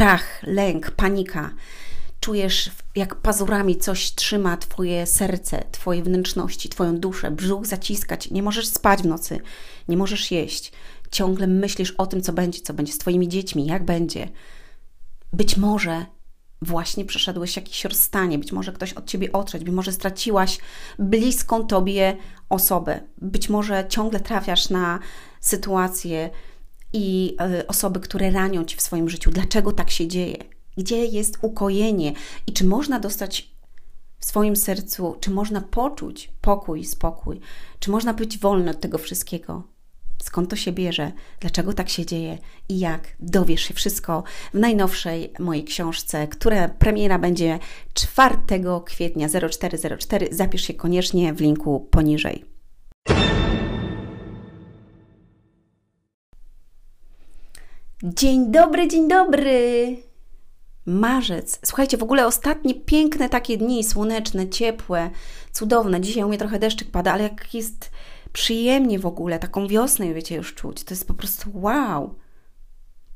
strach, lęk, panika. Czujesz, jak pazurami coś trzyma Twoje serce, Twoje wnętrzności, Twoją duszę, brzuch zaciskać. Nie możesz spać w nocy, nie możesz jeść. Ciągle myślisz o tym, co będzie, co będzie z Twoimi dziećmi, jak będzie. Być może właśnie przeszedłeś jakieś rozstanie, być może ktoś od ciebie odszedł, być może straciłaś bliską tobie osobę, być może ciągle trafiasz na sytuacje i y, osoby, które ranią ci w swoim życiu. Dlaczego tak się dzieje? Gdzie jest ukojenie i czy można dostać w swoim sercu, czy można poczuć pokój, spokój, czy można być wolny od tego wszystkiego? skąd to się bierze, dlaczego tak się dzieje i jak. Dowiesz się wszystko w najnowszej mojej książce, która premiera będzie 4 kwietnia 0404. Zapisz się koniecznie w linku poniżej. Dzień dobry, dzień dobry! Marzec. Słuchajcie, w ogóle ostatnie piękne takie dni, słoneczne, ciepłe, cudowne. Dzisiaj u mnie trochę deszczyk pada, ale jak jest przyjemnie w ogóle, taką wiosnę, wiecie, już czuć. To jest po prostu wow.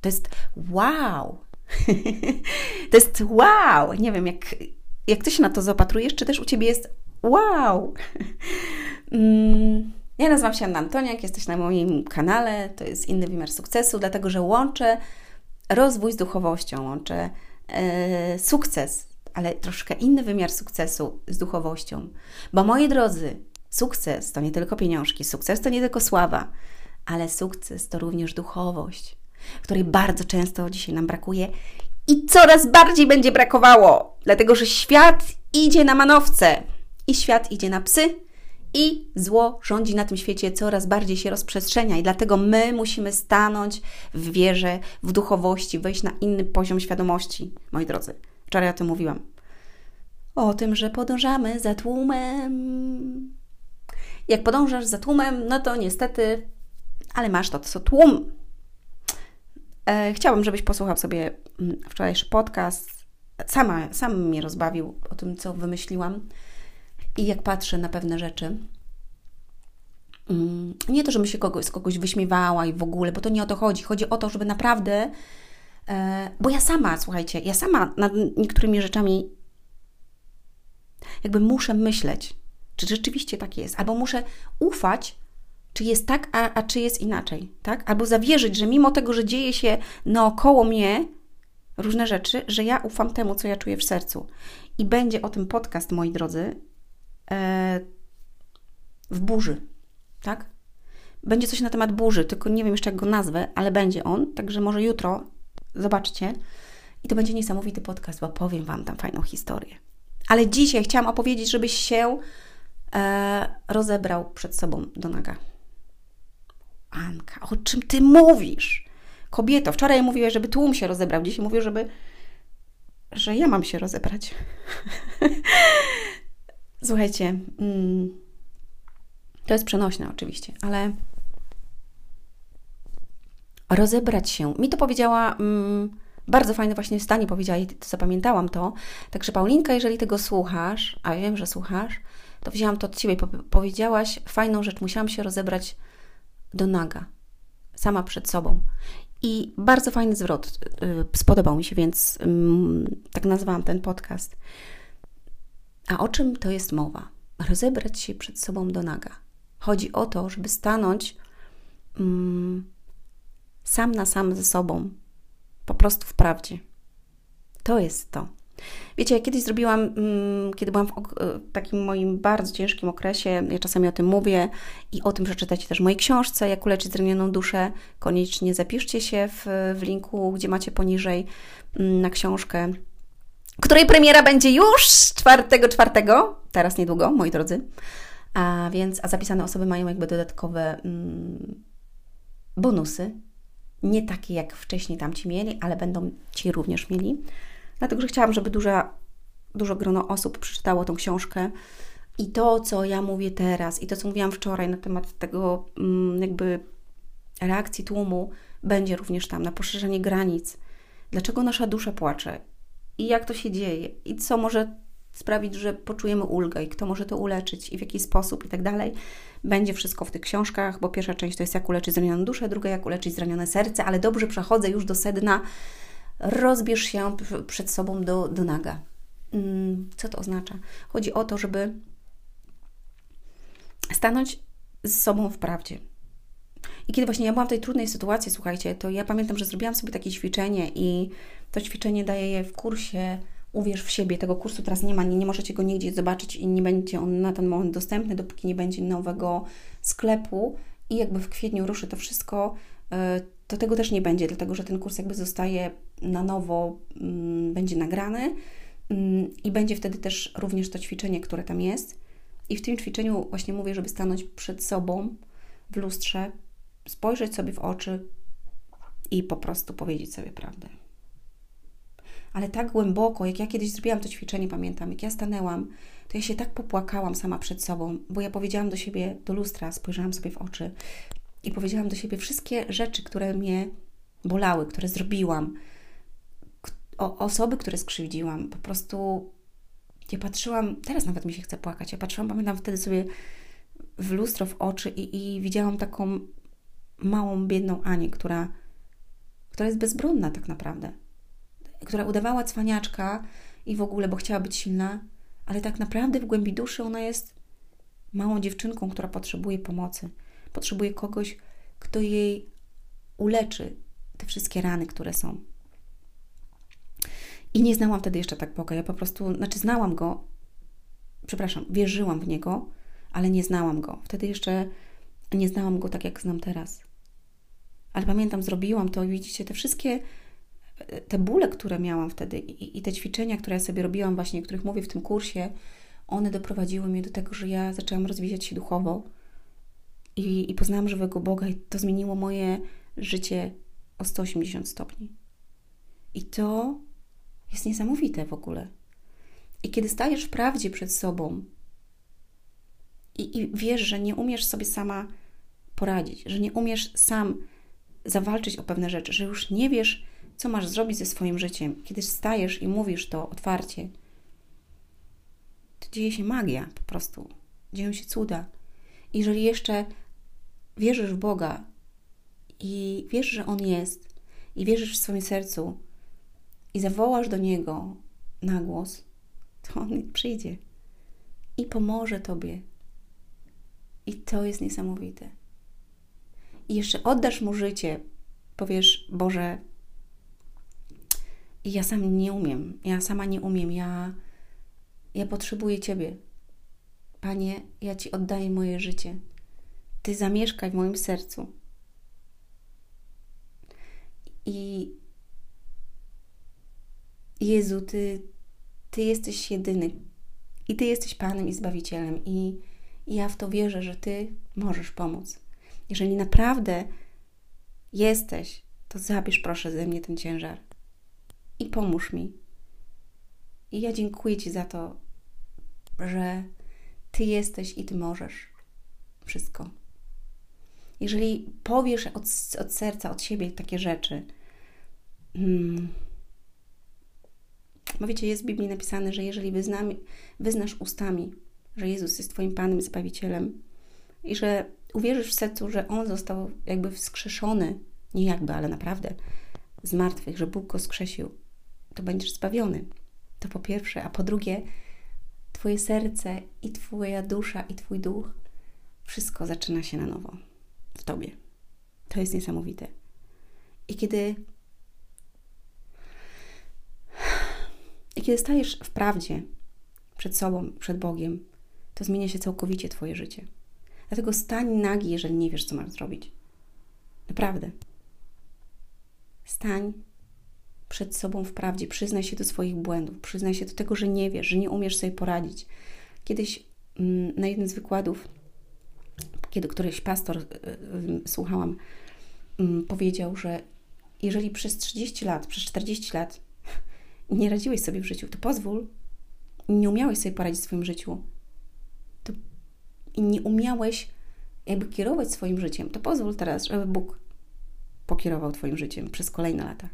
To jest wow. to jest wow. Nie wiem, jak, jak Ty się na to zapatrujesz, czy też u Ciebie jest wow. mm. Ja nazywam się Anna Antoniak, jesteś na moim kanale, to jest inny wymiar sukcesu, dlatego że łączę rozwój z duchowością, łączę e, sukces, ale troszkę inny wymiar sukcesu z duchowością. Bo moi drodzy, Sukces to nie tylko pieniążki, sukces to nie tylko sława, ale sukces to również duchowość, której bardzo często dzisiaj nam brakuje i coraz bardziej będzie brakowało, dlatego że świat idzie na manowce i świat idzie na psy i zło rządzi na tym świecie, coraz bardziej się rozprzestrzenia i dlatego my musimy stanąć w wierze, w duchowości, wejść na inny poziom świadomości, moi drodzy. Wczoraj o tym mówiłam. O tym, że podążamy za tłumem, jak podążasz za tłumem, no to niestety, ale masz to, co tłum. E, chciałabym, żebyś posłuchał sobie mm, wczorajszy podcast. Sama, sam mnie rozbawił o tym, co wymyśliłam i jak patrzę na pewne rzeczy. Mm, nie to, żebym się kogoś, z kogoś wyśmiewała i w ogóle, bo to nie o to chodzi. Chodzi o to, żeby naprawdę, e, bo ja sama, słuchajcie, ja sama nad niektórymi rzeczami jakby muszę myśleć, czy rzeczywiście tak jest? Albo muszę ufać, czy jest tak, a, a czy jest inaczej, tak? Albo zawierzyć, że mimo tego, że dzieje się naokoło mnie różne rzeczy, że ja ufam temu, co ja czuję w sercu. I będzie o tym podcast, moi drodzy, w burzy, tak? Będzie coś na temat burzy, tylko nie wiem jeszcze, jak go nazwę, ale będzie on, także może jutro zobaczcie. I to będzie niesamowity podcast, bo powiem Wam tam fajną historię. Ale dzisiaj chciałam opowiedzieć, żebyś się e, rozebrał przed sobą do naga. Anka, o czym ty mówisz? Kobieto, wczoraj mówiłeś, żeby tłum się rozebrał, dzisiaj mówię, żeby, że ja mam się rozebrać. Słuchajcie, mm, to jest przenośne oczywiście, ale rozebrać się. Mi to powiedziała mm, bardzo fajne właśnie stanie powiedziała i zapamiętałam to. Także Paulinka, jeżeli tego słuchasz, a wiem, że słuchasz, to wzięłam to od Ciebie. Powiedziałaś fajną rzecz, musiałam się rozebrać do naga, sama przed sobą. I bardzo fajny zwrot y, spodobał mi się, więc tak nazwałam ten podcast. A o czym to jest mowa? Rozebrać się przed sobą do naga. Chodzi o to, żeby stanąć sam na sam ze sobą, po prostu w prawdzie. To jest to. Wiecie, ja kiedyś zrobiłam, mm, kiedy byłam w takim moim bardzo ciężkim okresie, ja czasami o tym mówię i o tym przeczytacie też w mojej książce, jak uleczyć zranioną duszę. Koniecznie zapiszcie się w, w linku, gdzie macie poniżej mm, na książkę, której premiera będzie już 4.4. Teraz niedługo, moi drodzy. A więc, a zapisane osoby mają jakby dodatkowe mm, bonusy. Nie takie jak wcześniej tamci mieli, ale będą ci również mieli dlatego że chciałam, żeby duża, dużo grono osób przeczytało tą książkę. I to, co ja mówię teraz, i to, co mówiłam wczoraj na temat tego, mm, jakby reakcji tłumu, będzie również tam na poszerzenie granic. Dlaczego nasza dusza płacze? I jak to się dzieje? I co może sprawić, że poczujemy ulgę? I kto może to uleczyć? I w jaki sposób? I tak dalej. Będzie wszystko w tych książkach, bo pierwsza część to jest jak uleczyć zranioną duszę, druga jak uleczyć zranione serce, ale dobrze przechodzę już do sedna rozbierz się przed sobą do, do naga. Mm, co to oznacza? Chodzi o to, żeby stanąć z sobą w prawdzie. I kiedy właśnie ja byłam w tej trudnej sytuacji, słuchajcie, to ja pamiętam, że zrobiłam sobie takie ćwiczenie i to ćwiczenie daję je w kursie Uwierz w siebie. Tego kursu teraz nie ma, nie, nie możecie go nigdzie zobaczyć i nie będzie on na ten moment dostępny, dopóki nie będzie nowego sklepu i jakby w kwietniu ruszy to wszystko, e, to tego też nie będzie, dlatego że ten kurs jakby zostaje na nowo, mm, będzie nagrany mm, i będzie wtedy też również to ćwiczenie, które tam jest. I w tym ćwiczeniu właśnie mówię, żeby stanąć przed sobą w lustrze, spojrzeć sobie w oczy i po prostu powiedzieć sobie prawdę. Ale tak głęboko, jak ja kiedyś zrobiłam to ćwiczenie, pamiętam, jak ja stanęłam, to ja się tak popłakałam sama przed sobą, bo ja powiedziałam do siebie, do lustra, spojrzałam sobie w oczy i powiedziałam do siebie wszystkie rzeczy, które mnie bolały, które zrobiłam, o osoby, które skrzywdziłam. Po prostu ja patrzyłam, teraz nawet mi się chce płakać, ja patrzyłam, pamiętam wtedy sobie w lustro w oczy i, i widziałam taką małą, biedną Anię, która, która jest bezbronna tak naprawdę. Która udawała cwaniaczka i w ogóle, bo chciała być silna, ale tak naprawdę w głębi duszy ona jest małą dziewczynką, która potrzebuje pomocy. Potrzebuje kogoś, kto jej uleczy te wszystkie rany, które są. I nie znałam wtedy jeszcze tak Boga. Ja po prostu, znaczy znałam go, przepraszam, wierzyłam w niego, ale nie znałam go. Wtedy jeszcze nie znałam go tak, jak znam teraz. Ale pamiętam, zrobiłam to i widzicie, te wszystkie te bóle, które miałam wtedy i, i te ćwiczenia, które ja sobie robiłam właśnie, o których mówię w tym kursie, one doprowadziły mnie do tego, że ja zaczęłam rozwijać się duchowo i, i poznałam żywego Boga i to zmieniło moje życie o 180 stopni. I to jest niesamowite w ogóle. I kiedy stajesz w prawdzie przed sobą i, i wiesz, że nie umiesz sobie sama poradzić, że nie umiesz sam zawalczyć o pewne rzeczy, że już nie wiesz, co masz zrobić ze swoim życiem, kiedy stajesz i mówisz to otwarcie, to dzieje się magia po prostu. Dzieją się cuda. Jeżeli jeszcze wierzysz w Boga i wiesz, że On jest, i wierzysz w swoim sercu, i zawołasz do Niego na głos, to On przyjdzie i pomoże Tobie. I to jest niesamowite. I jeszcze oddasz Mu życie, powiesz, Boże, ja sam nie umiem, ja sama nie umiem, ja, ja potrzebuję Ciebie. Panie, ja Ci oddaję moje życie. Ty zamieszkaj w moim sercu. I Jezu, Ty, Ty jesteś jedyny i Ty jesteś Panem i Zbawicielem i, ja w to wierzę, że Ty możesz pomóc. Jeżeli naprawdę jesteś, to zabierz proszę ze mnie ten ciężar i pomóż mi. I ja dziękuję Ci za to, że Ty jesteś i Ty możesz wszystko. Jeżeli powiesz od, od serca, od siebie takie rzeczy, hmm, bo wiecie, jest w Biblii napisane, że jeżeli wyznamy, wyznasz ustami, że Jezus jest Twoim Panem, Zbawicielem i że uwierzysz w sercu, że On został jakby wskrzeszony, nie jakby, ale naprawdę, z martwych, że Bóg go skrzesił, to będziesz zbawiony. To po pierwsze, a po drugie, Twoje serce i Twoja dusza i Twój duch, wszystko zaczyna się na nowo w Tobie. To jest niesamowite. I kiedy I kiedy stajesz w prawdzie przed sobą, przed Bogiem, to zmienia się całkowicie Twoje życie. Dlatego stań nagi, jeżeli nie wiesz, co masz zrobić. Naprawdę. Stań przed sobą w prawdzie, przyznaj się do swoich błędów, przyznaj się do tego, że nie wiesz, że nie umiesz sobie poradzić. Kiedyś mm, na jednym z wykładów, kiedy któryś pastor, y, y, słuchałam, mm, powiedział, że jeżeli przez 30 lat, przez 40 lat nie radziłeś sobie w życiu, to pozwól, nie umiałeś sobie poradzić w swoim życiu, i nie umiałeś jakby kierować swoim życiem, to pozwól teraz, żeby Bóg pokierował Twoim życiem przez kolejne lata.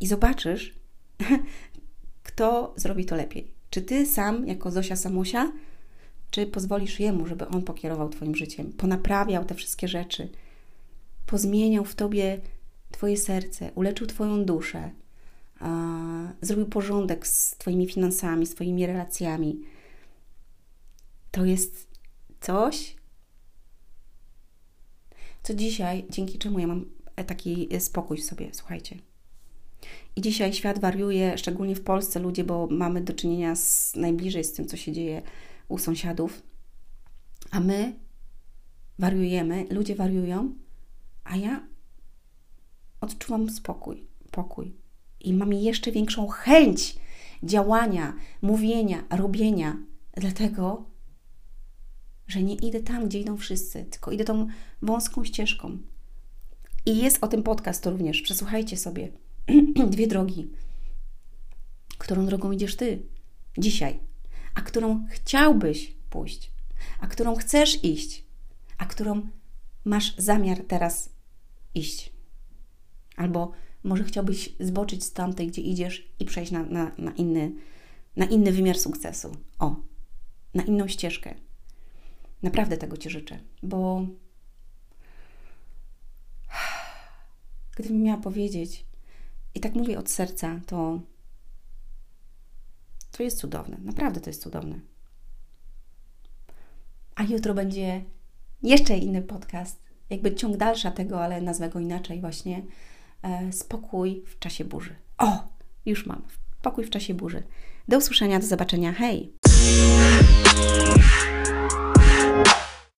I zobaczysz, kto zrobi to lepiej. Czy Ty sam, jako Zosia Samusia, czy pozwolisz Jemu, żeby On pokierował Twoim życiem, ponaprawiał te wszystkie rzeczy, pozmieniał w Tobie Twoje serce, uleczył Twoją duszę, zrobił porządek z Twoimi finansami, z Twoimi relacjami. To jest coś, co dzisiaj, dzięki czemu ja mam taki spokój w sobie, słuchajcie. I dzisiaj świat wariuje, szczególnie w Polsce ludzie, bo mamy do czynienia z, najbliżej z tym, co się dzieje u sąsiadów, a my wariujemy, ludzie wariują, a ja odczuwam spokój, pokój. I mam jeszcze większą chęć działania, mówienia, robienia, dlatego, że nie idę tam, gdzie idą wszyscy, tylko idę tą wąską ścieżką. I jest o tym podcast również. Przesłuchajcie sobie dwie drogi. Którą drogą idziesz ty dzisiaj, a którą chciałbyś pójść, a którą chcesz iść, a którą masz zamiar teraz iść. Albo może chciałbyś zboczyć z tamtej, gdzie idziesz i przejść na, na, na, inny, na inny wymiar sukcesu. O, na inną ścieżkę. Naprawdę tego Ci życzę, bo gdybym miała powiedzieć, i tak mówię od serca, to to jest cudowne. Naprawdę to jest cudowne. A jutro będzie jeszcze inny podcast, jakby ciąg dalsza tego, ale nazwę go inaczej właśnie. E, spokój w czasie burzy. O, już mam. Spokój w czasie burzy. Do usłyszenia, do zobaczenia. Hej!